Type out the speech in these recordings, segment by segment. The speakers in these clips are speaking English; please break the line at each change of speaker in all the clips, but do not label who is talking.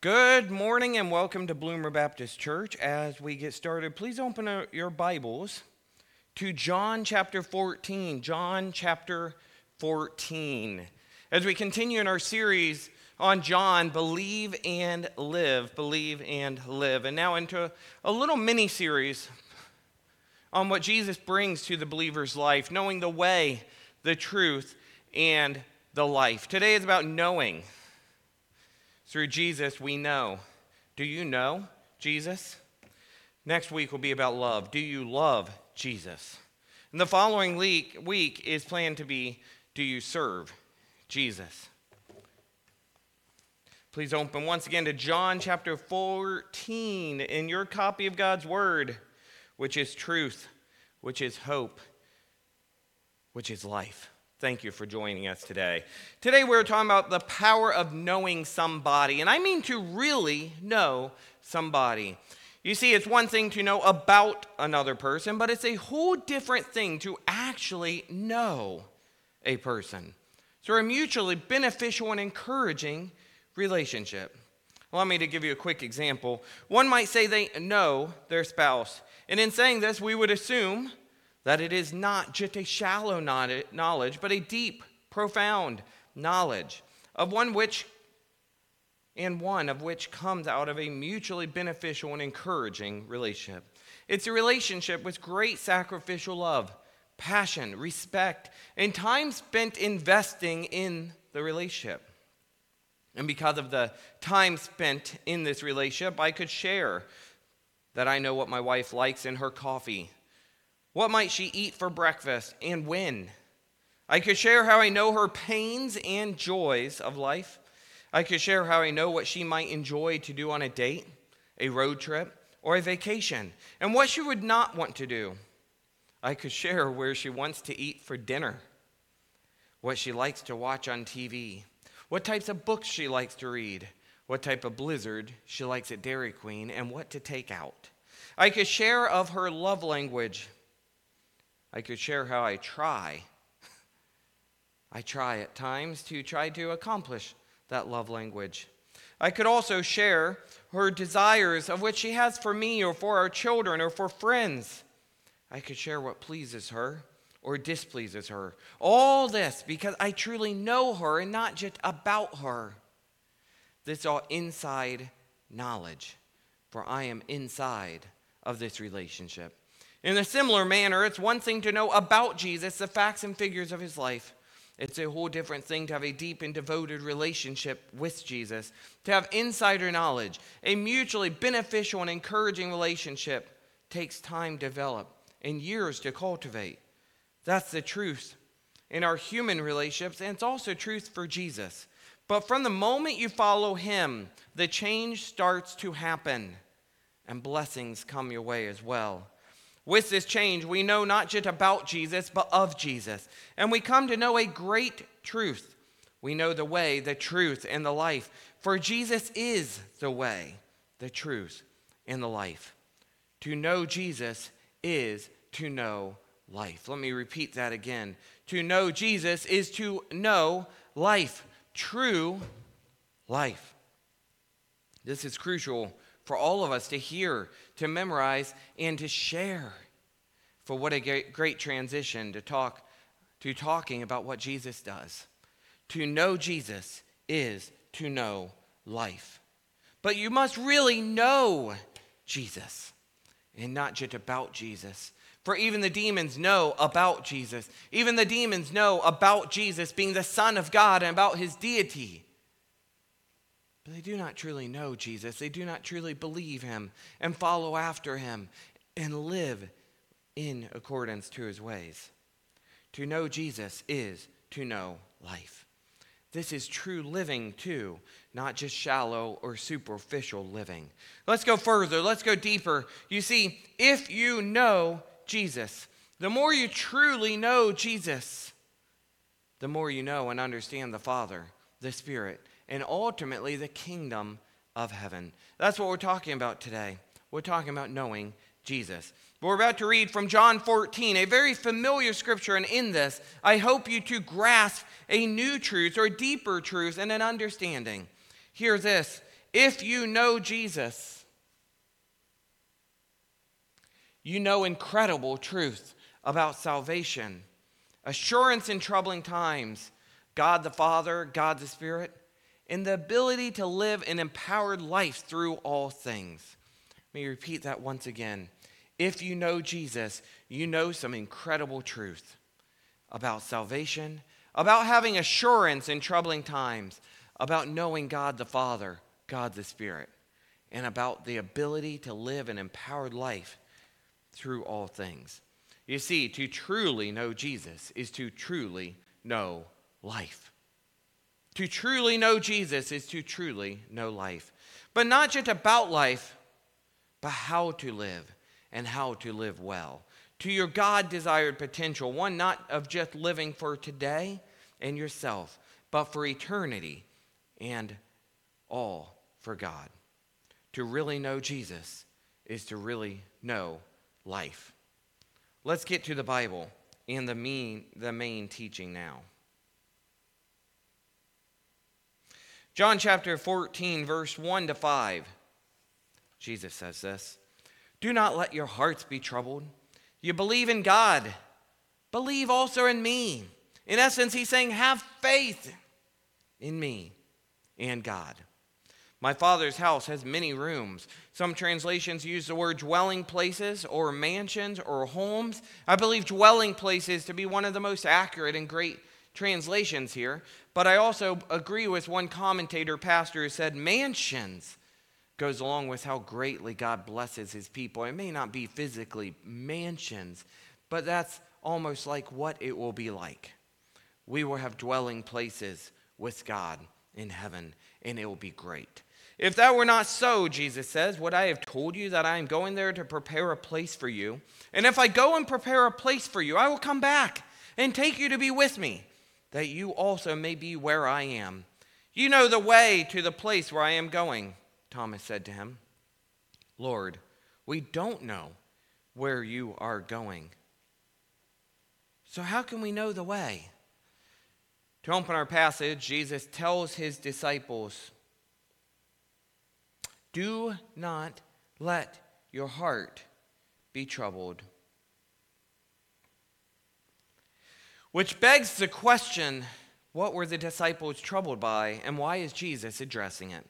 Good morning and welcome to Bloomer Baptist Church. As we get started, please open your Bibles to John chapter 14. John chapter 14. As we continue in our series on John, Believe and Live, Believe and Live. And now into a little mini series on what Jesus brings to the believer's life, knowing the way, the truth, and the life. Today is about knowing. Through Jesus, we know. Do you know Jesus? Next week will be about love. Do you love Jesus? And the following week, is planned to be Do you serve Jesus? Please open once again to John chapter 14 in your copy of God's Word, which is truth, which is hope, which is life. Thank you for joining us today. Today we're talking about the power of knowing somebody, and I mean to really know somebody. You see, it's one thing to know about another person, but it's a whole different thing to actually know a person. So, a mutually beneficial and encouraging relationship. Allow me to give you a quick example. One might say they know their spouse, and in saying this, we would assume that it is not just a shallow knowledge, but a deep, profound knowledge of one which and one of which comes out of a mutually beneficial and encouraging relationship. It's a relationship with great sacrificial love, passion, respect, and time spent investing in the relationship. And because of the time spent in this relationship, I could share that I know what my wife likes in her coffee what might she eat for breakfast and when? I could share how I know her pains and joys of life. I could share how I know what she might enjoy to do on a date, a road trip, or a vacation, and what she would not want to do. I could share where she wants to eat for dinner, what she likes to watch on TV, what types of books she likes to read, what type of blizzard she likes at Dairy Queen, and what to take out. I could share of her love language I could share how I try. I try at times to try to accomplish that love language. I could also share her desires of which she has for me or for our children or for friends. I could share what pleases her or displeases her. All this because I truly know her and not just about her. This all inside knowledge, for I am inside of this relationship. In a similar manner, it's one thing to know about Jesus, the facts and figures of his life. It's a whole different thing to have a deep and devoted relationship with Jesus, to have insider knowledge. A mutually beneficial and encouraging relationship takes time to develop and years to cultivate. That's the truth in our human relationships, and it's also truth for Jesus. But from the moment you follow him, the change starts to happen, and blessings come your way as well. With this change, we know not just about Jesus, but of Jesus. And we come to know a great truth. We know the way, the truth, and the life. For Jesus is the way, the truth, and the life. To know Jesus is to know life. Let me repeat that again. To know Jesus is to know life, true life. This is crucial for all of us to hear, to memorize, and to share. For what a great transition to talk to talking about what Jesus does. To know Jesus is to know life. But you must really know Jesus and not just about Jesus. For even the demons know about Jesus. Even the demons know about Jesus being the Son of God and about his deity. But they do not truly know Jesus. They do not truly believe him and follow after him and live in accordance to his ways. To know Jesus is to know life. This is true living too, not just shallow or superficial living. Let's go further. Let's go deeper. You see, if you know Jesus, the more you truly know Jesus, the more you know and understand the Father, the Spirit, and ultimately the kingdom of heaven. That's what we're talking about today. We're talking about knowing Jesus. We're about to read from John 14, a very familiar scripture, and in this, I hope you to grasp a new truth or deeper truth and an understanding. Hear this if you know Jesus, you know incredible truth about salvation, assurance in troubling times, God the Father, God the Spirit, and the ability to live an empowered life through all things. Let me repeat that once again. If you know Jesus, you know some incredible truth about salvation, about having assurance in troubling times, about knowing God the Father, God the Spirit, and about the ability to live an empowered life through all things. You see, to truly know Jesus is to truly know life. To truly know Jesus is to truly know life. But not just about life, but how to live and how to live well. To your God desired potential, one not of just living for today and yourself, but for eternity and all for God. To really know Jesus is to really know life. Let's get to the Bible and the main, the main teaching now. John chapter 14, verse 1 to 5. Jesus says this Do not let your hearts be troubled. You believe in God, believe also in me. In essence, he's saying, Have faith in me and God. My father's house has many rooms. Some translations use the word dwelling places or mansions or homes. I believe dwelling places to be one of the most accurate and great translations here. But I also agree with one commentator, pastor, who said mansions goes along with how greatly God blesses his people. It may not be physically mansions, but that's almost like what it will be like. We will have dwelling places with God in heaven, and it will be great. If that were not so, Jesus says, would I have told you that I am going there to prepare a place for you? And if I go and prepare a place for you, I will come back and take you to be with me, that you also may be where I am. You know the way to the place where I am going. Thomas said to him, Lord, we don't know where you are going. So, how can we know the way? To open our passage, Jesus tells his disciples, Do not let your heart be troubled. Which begs the question what were the disciples troubled by, and why is Jesus addressing it?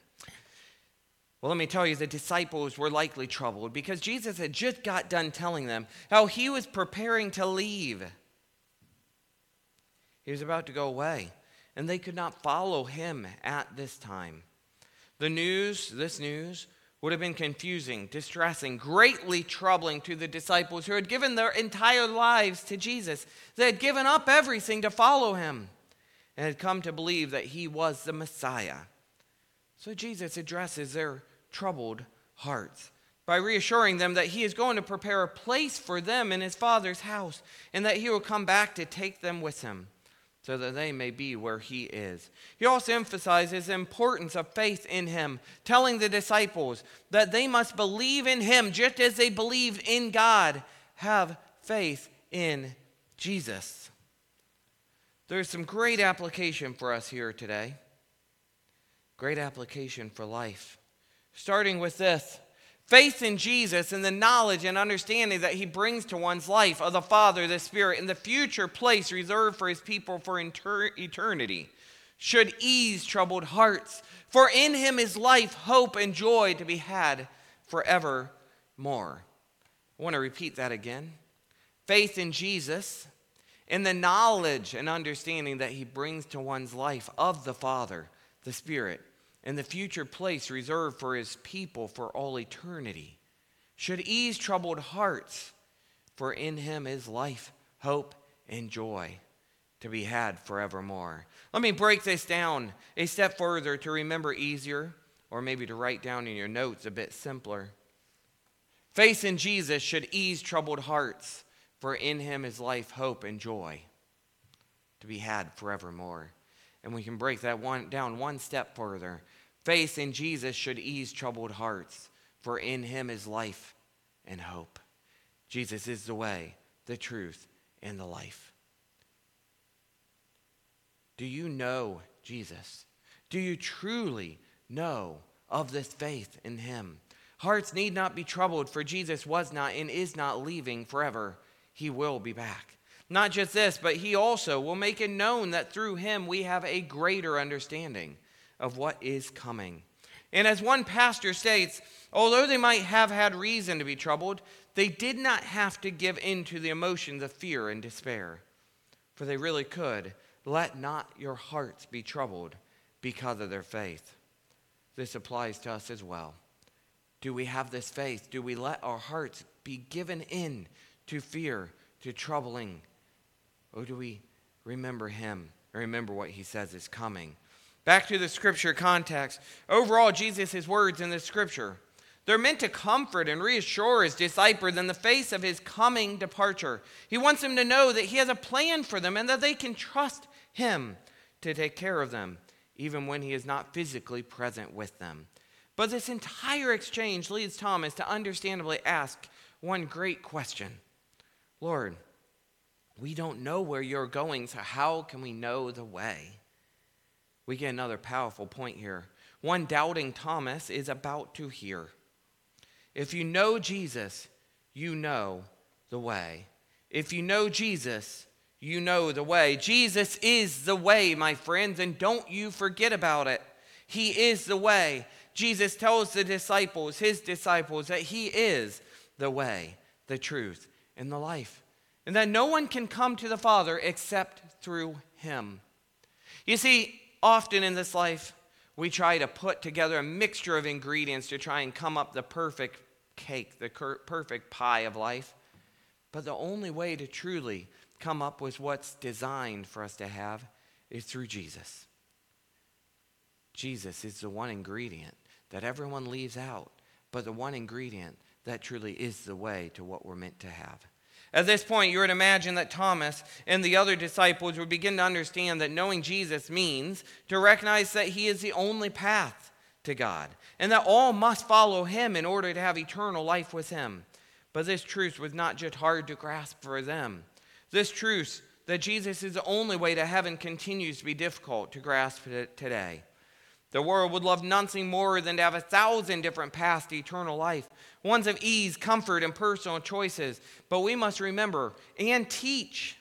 Well, let me tell you, the disciples were likely troubled because Jesus had just got done telling them how he was preparing to leave. He was about to go away, and they could not follow him at this time. The news, this news, would have been confusing, distressing, greatly troubling to the disciples who had given their entire lives to Jesus. They had given up everything to follow him and had come to believe that he was the Messiah. So Jesus addresses their troubled hearts by reassuring them that he is going to prepare a place for them in his Father's house and that he will come back to take them with him so that they may be where he is. He also emphasizes the importance of faith in him, telling the disciples that they must believe in him just as they believed in God. Have faith in Jesus. There's some great application for us here today. Great application for life starting with this faith in Jesus and the knowledge and understanding that he brings to one's life of the Father, the Spirit, and the future place reserved for his people for inter- eternity should ease troubled hearts. For in him is life, hope, and joy to be had forevermore. I want to repeat that again. Faith in Jesus and the knowledge and understanding that he brings to one's life of the Father, the Spirit, and the future place reserved for his people for all eternity should ease troubled hearts, for in him is life, hope, and joy to be had forevermore. Let me break this down a step further to remember easier, or maybe to write down in your notes a bit simpler. Faith in Jesus should ease troubled hearts, for in him is life, hope, and joy to be had forevermore. And we can break that one down one step further. Faith in Jesus should ease troubled hearts, for in him is life and hope. Jesus is the way, the truth, and the life. Do you know Jesus? Do you truly know of this faith in him. Hearts need not be troubled, for Jesus was not and is not leaving forever. He will be back. Not just this, but he also will make it known that through him we have a greater understanding of what is coming. And as one pastor states, although they might have had reason to be troubled, they did not have to give in to the emotions of fear and despair. For they really could. Let not your hearts be troubled because of their faith. This applies to us as well. Do we have this faith? Do we let our hearts be given in to fear, to troubling? Or do we remember Him remember what He says is coming? Back to the scripture context. Overall, Jesus' words in the scripture, they're meant to comfort and reassure his disciples in the face of his coming departure. He wants them to know that he has a plan for them and that they can trust him to take care of them, even when he is not physically present with them. But this entire exchange leads Thomas to understandably ask one great question Lord, we don't know where you're going, so how can we know the way? We get another powerful point here. One doubting Thomas is about to hear. If you know Jesus, you know the way. If you know Jesus, you know the way. Jesus is the way, my friends, and don't you forget about it. He is the way. Jesus tells the disciples, his disciples, that he is the way, the truth, and the life. And that no one can come to the Father except through him. You see, often in this life, we try to put together a mixture of ingredients to try and come up the perfect cake, the perfect pie of life. But the only way to truly come up with what's designed for us to have is through Jesus. Jesus is the one ingredient that everyone leaves out, but the one ingredient that truly is the way to what we're meant to have. At this point, you would imagine that Thomas and the other disciples would begin to understand that knowing Jesus means to recognize that he is the only path to God and that all must follow him in order to have eternal life with him. But this truth was not just hard to grasp for them. This truth that Jesus is the only way to heaven continues to be difficult to grasp today. The world would love nothing more than to have a thousand different paths to eternal life, ones of ease, comfort, and personal choices. But we must remember and teach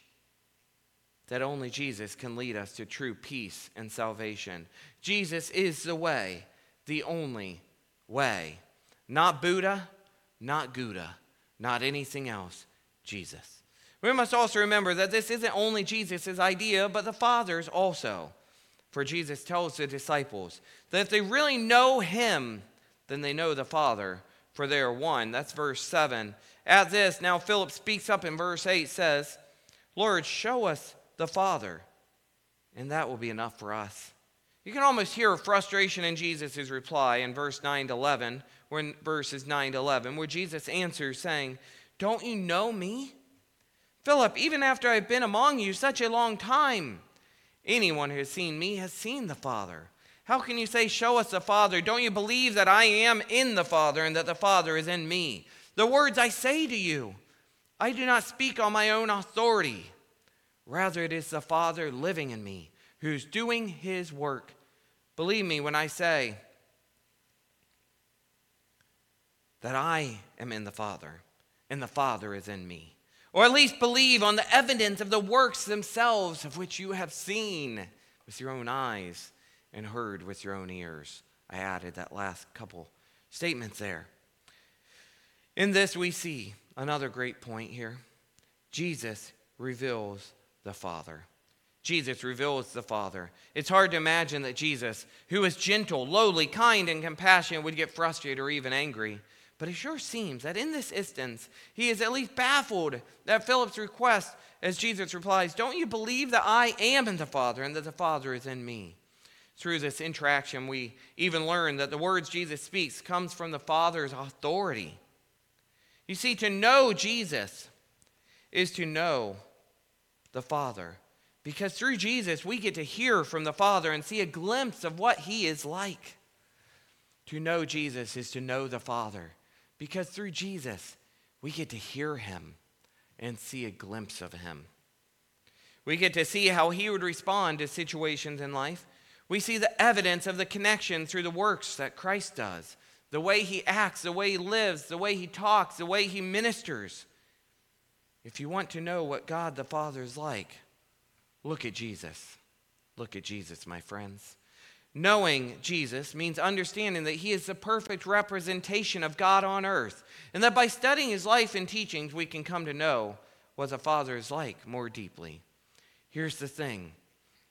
that only Jesus can lead us to true peace and salvation. Jesus is the way, the only way. Not Buddha, not Gouda, not anything else, Jesus. We must also remember that this isn't only Jesus' idea, but the Father's also. For Jesus tells the disciples that if they really know him, then they know the Father, for they are one. That's verse 7. At this, now Philip speaks up in verse 8, says, Lord, show us the Father, and that will be enough for us. You can almost hear frustration in Jesus' reply in verse 9 to 11, when verses 9 to 11, where Jesus answers, saying, Don't you know me? Philip, even after I've been among you such a long time, Anyone who has seen me has seen the Father. How can you say, Show us the Father? Don't you believe that I am in the Father and that the Father is in me? The words I say to you, I do not speak on my own authority. Rather, it is the Father living in me who's doing his work. Believe me when I say that I am in the Father and the Father is in me or at least believe on the evidence of the works themselves of which you have seen with your own eyes and heard with your own ears. I added that last couple statements there. In this, we see another great point here Jesus reveals the Father. Jesus reveals the Father. It's hard to imagine that Jesus, who is gentle, lowly, kind, and compassionate, would get frustrated or even angry. But it sure seems that in this instance, he is at least baffled at Philip's request as Jesus replies, Don't you believe that I am in the Father and that the Father is in me? Through this interaction, we even learn that the words Jesus speaks comes from the Father's authority. You see, to know Jesus is to know the Father. Because through Jesus, we get to hear from the Father and see a glimpse of what he is like. To know Jesus is to know the Father. Because through Jesus, we get to hear him and see a glimpse of him. We get to see how he would respond to situations in life. We see the evidence of the connection through the works that Christ does the way he acts, the way he lives, the way he talks, the way he ministers. If you want to know what God the Father is like, look at Jesus. Look at Jesus, my friends. Knowing Jesus means understanding that he is the perfect representation of God on earth, and that by studying his life and teachings, we can come to know what the Father is like more deeply. Here's the thing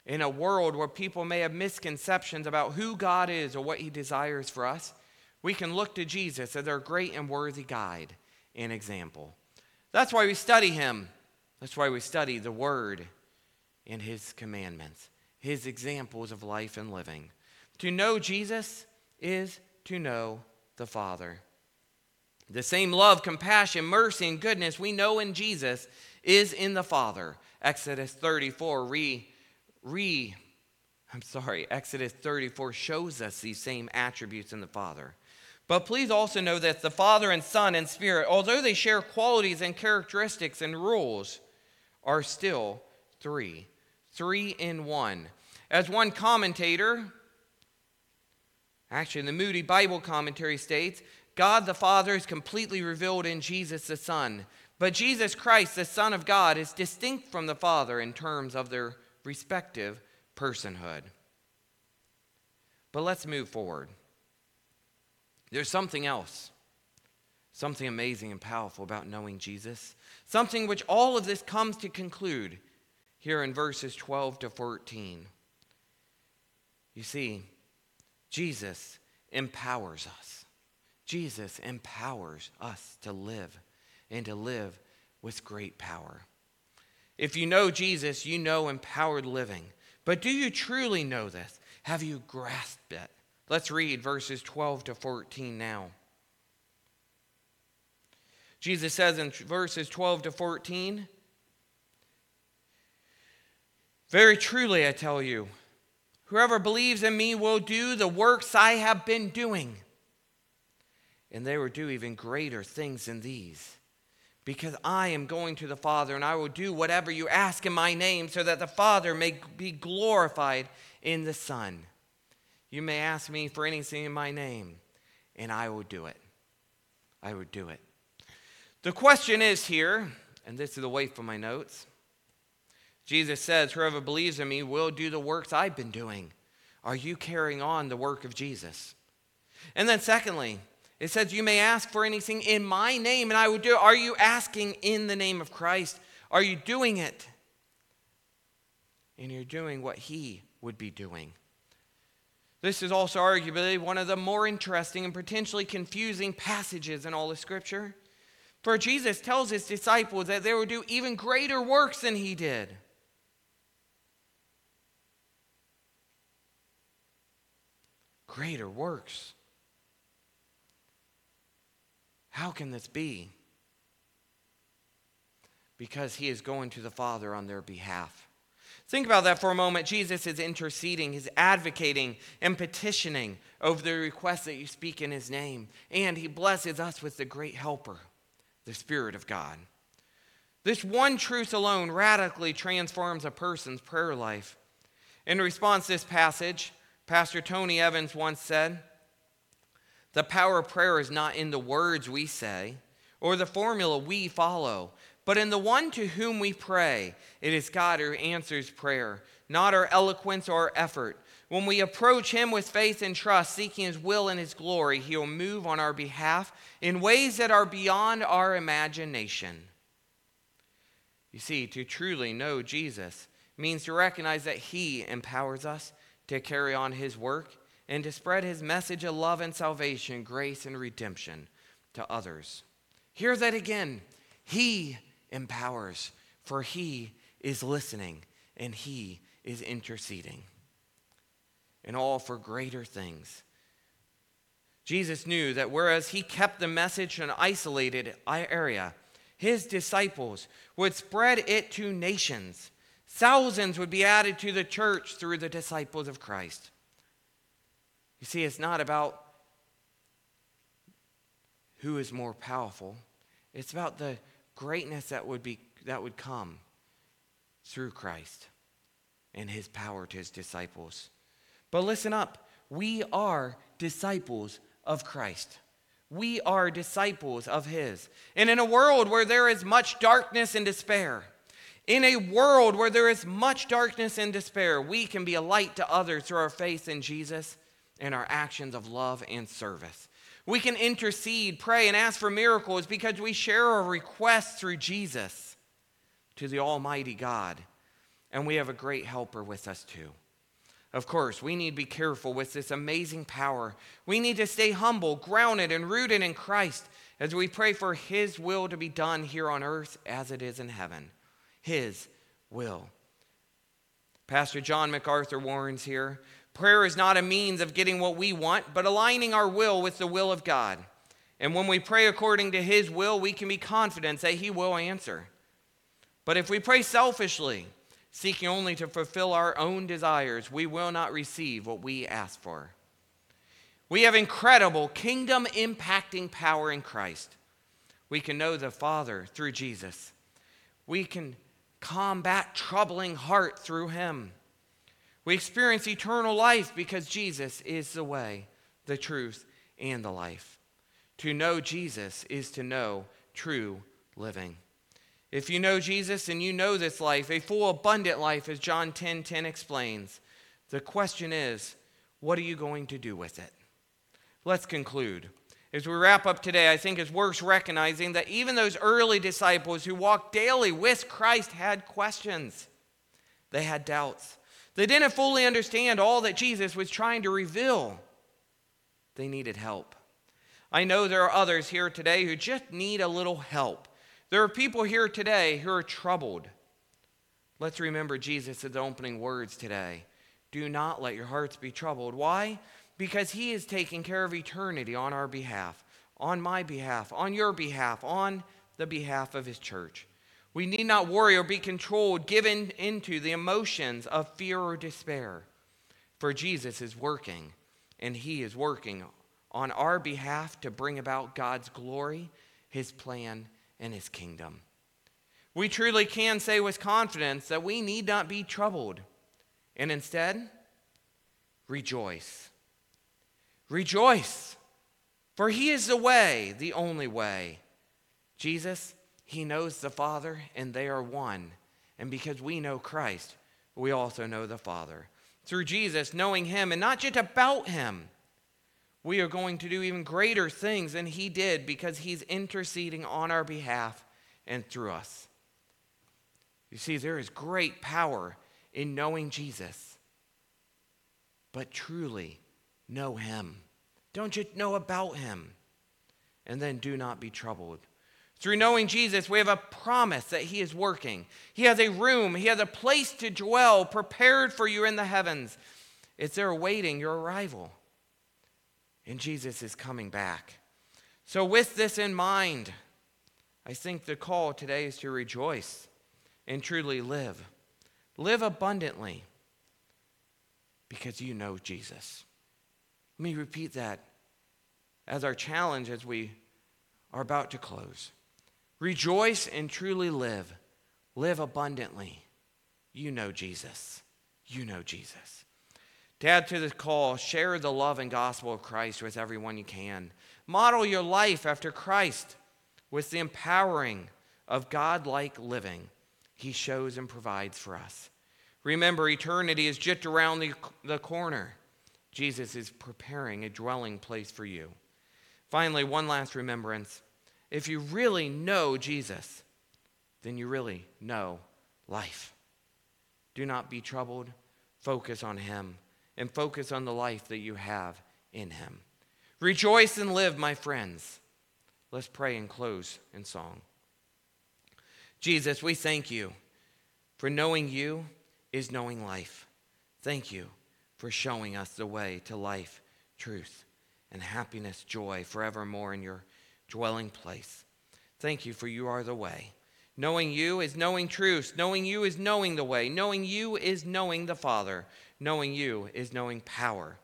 in a world where people may have misconceptions about who God is or what he desires for us, we can look to Jesus as our great and worthy guide and example. That's why we study him. That's why we study the Word and his commandments, his examples of life and living. To know Jesus is to know the Father. The same love, compassion, mercy, and goodness we know in Jesus is in the Father. Exodus 34 re re I'm sorry, Exodus 34 shows us these same attributes in the Father. But please also know that the Father and Son and Spirit, although they share qualities and characteristics and rules, are still three. Three in one. As one commentator, actually, the Moody Bible commentary states, God the Father is completely revealed in Jesus the Son. But Jesus Christ, the Son of God, is distinct from the Father in terms of their respective personhood. But let's move forward. There's something else, something amazing and powerful about knowing Jesus, something which all of this comes to conclude here in verses 12 to 14. You see, Jesus empowers us. Jesus empowers us to live and to live with great power. If you know Jesus, you know empowered living. But do you truly know this? Have you grasped it? Let's read verses 12 to 14 now. Jesus says in verses 12 to 14, Very truly I tell you, whoever believes in me will do the works I have been doing. And they will do even greater things than these. Because I am going to the Father, and I will do whatever you ask in my name, so that the Father may be glorified in the Son. You may ask me for anything in my name, and I will do it. I will do it. The question is here, and this is away from my notes. Jesus says, Whoever believes in me will do the works I've been doing. Are you carrying on the work of Jesus? And then, secondly, it says, You may ask for anything in my name, and I will do it. Are you asking in the name of Christ? Are you doing it? And you're doing what he would be doing. This is also arguably one of the more interesting and potentially confusing passages in all of Scripture. For Jesus tells his disciples that they will do even greater works than he did. Greater works. How can this be? Because he is going to the Father on their behalf. Think about that for a moment. Jesus is interceding, he's advocating and petitioning over the requests that you speak in his name. And he blesses us with the great helper, the Spirit of God. This one truth alone radically transforms a person's prayer life. In response to this passage, Pastor Tony Evans once said, The power of prayer is not in the words we say or the formula we follow, but in the one to whom we pray, it is God who answers prayer, not our eloquence or our effort. When we approach Him with faith and trust, seeking His will and His glory, He will move on our behalf in ways that are beyond our imagination. You see, to truly know Jesus means to recognize that He empowers us to carry on His work and to spread His message of love and salvation, grace and redemption to others. Hear that again. He empowers, for he is listening and he is interceding. And all for greater things. Jesus knew that whereas he kept the message in an isolated area, his disciples would spread it to nations. Thousands would be added to the church through the disciples of Christ. You see, it's not about who is more powerful, it's about the greatness that would, be, that would come through Christ and his power to his disciples. But listen up. We are disciples of Christ. We are disciples of His. And in a world where there is much darkness and despair, in a world where there is much darkness and despair, we can be a light to others through our faith in Jesus and our actions of love and service. We can intercede, pray, and ask for miracles because we share our requests through Jesus to the Almighty God. And we have a great helper with us too. Of course, we need to be careful with this amazing power. We need to stay humble, grounded, and rooted in Christ as we pray for His will to be done here on earth as it is in heaven. His will. Pastor John MacArthur warns here prayer is not a means of getting what we want, but aligning our will with the will of God. And when we pray according to His will, we can be confident that He will answer. But if we pray selfishly, seeking only to fulfill our own desires, we will not receive what we ask for. We have incredible kingdom impacting power in Christ. We can know the Father through Jesus. We can combat troubling heart through him. We experience eternal life because Jesus is the way, the truth, and the life. To know Jesus is to know true living. If you know Jesus and you know this life, a full, abundant life, as John 10 10 explains, the question is, what are you going to do with it? Let's conclude. As we wrap up today, I think it's worth recognizing that even those early disciples who walked daily with Christ had questions. They had doubts. They didn't fully understand all that Jesus was trying to reveal. They needed help. I know there are others here today who just need a little help. There are people here today who are troubled. Let's remember Jesus' opening words today. Do not let your hearts be troubled. Why? Because he is taking care of eternity on our behalf, on my behalf, on your behalf, on the behalf of his church. We need not worry or be controlled, given into the emotions of fear or despair. For Jesus is working, and he is working on our behalf to bring about God's glory, his plan, and his kingdom. We truly can say with confidence that we need not be troubled, and instead, rejoice. Rejoice, for he is the way, the only way. Jesus, he knows the Father, and they are one. And because we know Christ, we also know the Father. Through Jesus, knowing him, and not just about him, we are going to do even greater things than he did because he's interceding on our behalf and through us. You see, there is great power in knowing Jesus, but truly know him. Don't just know about him, and then do not be troubled. Through knowing Jesus, we have a promise that He is working. He has a room, He has a place to dwell prepared for you in the heavens. It's there awaiting your arrival and Jesus is coming back. So, with this in mind, I think the call today is to rejoice and truly live. Live abundantly because you know Jesus. Let me repeat that as our challenge as we are about to close. Rejoice and truly live. Live abundantly. You know Jesus. You know Jesus. To add to this call, share the love and gospel of Christ with everyone you can. Model your life after Christ with the empowering of God like living he shows and provides for us. Remember, eternity is just around the, the corner. Jesus is preparing a dwelling place for you. Finally, one last remembrance. If you really know Jesus, then you really know life. Do not be troubled, focus on him and focus on the life that you have in Him. Rejoice and live, my friends. Let's pray and close in song. Jesus, we thank you for knowing you is knowing life. Thank you for showing us the way to life, truth, and happiness, joy forevermore in your dwelling place. Thank you for you are the way. Knowing you is knowing truth. Knowing you is knowing the way. Knowing you is knowing the Father. Knowing you is knowing power.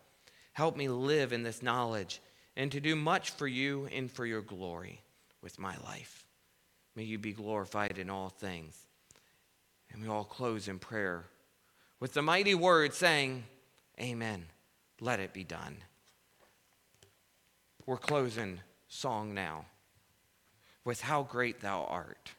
Help me live in this knowledge and to do much for you and for your glory with my life. May you be glorified in all things. And we all close in prayer with the mighty word saying, Amen. let it be done. We're closing song now with How Great Thou Art.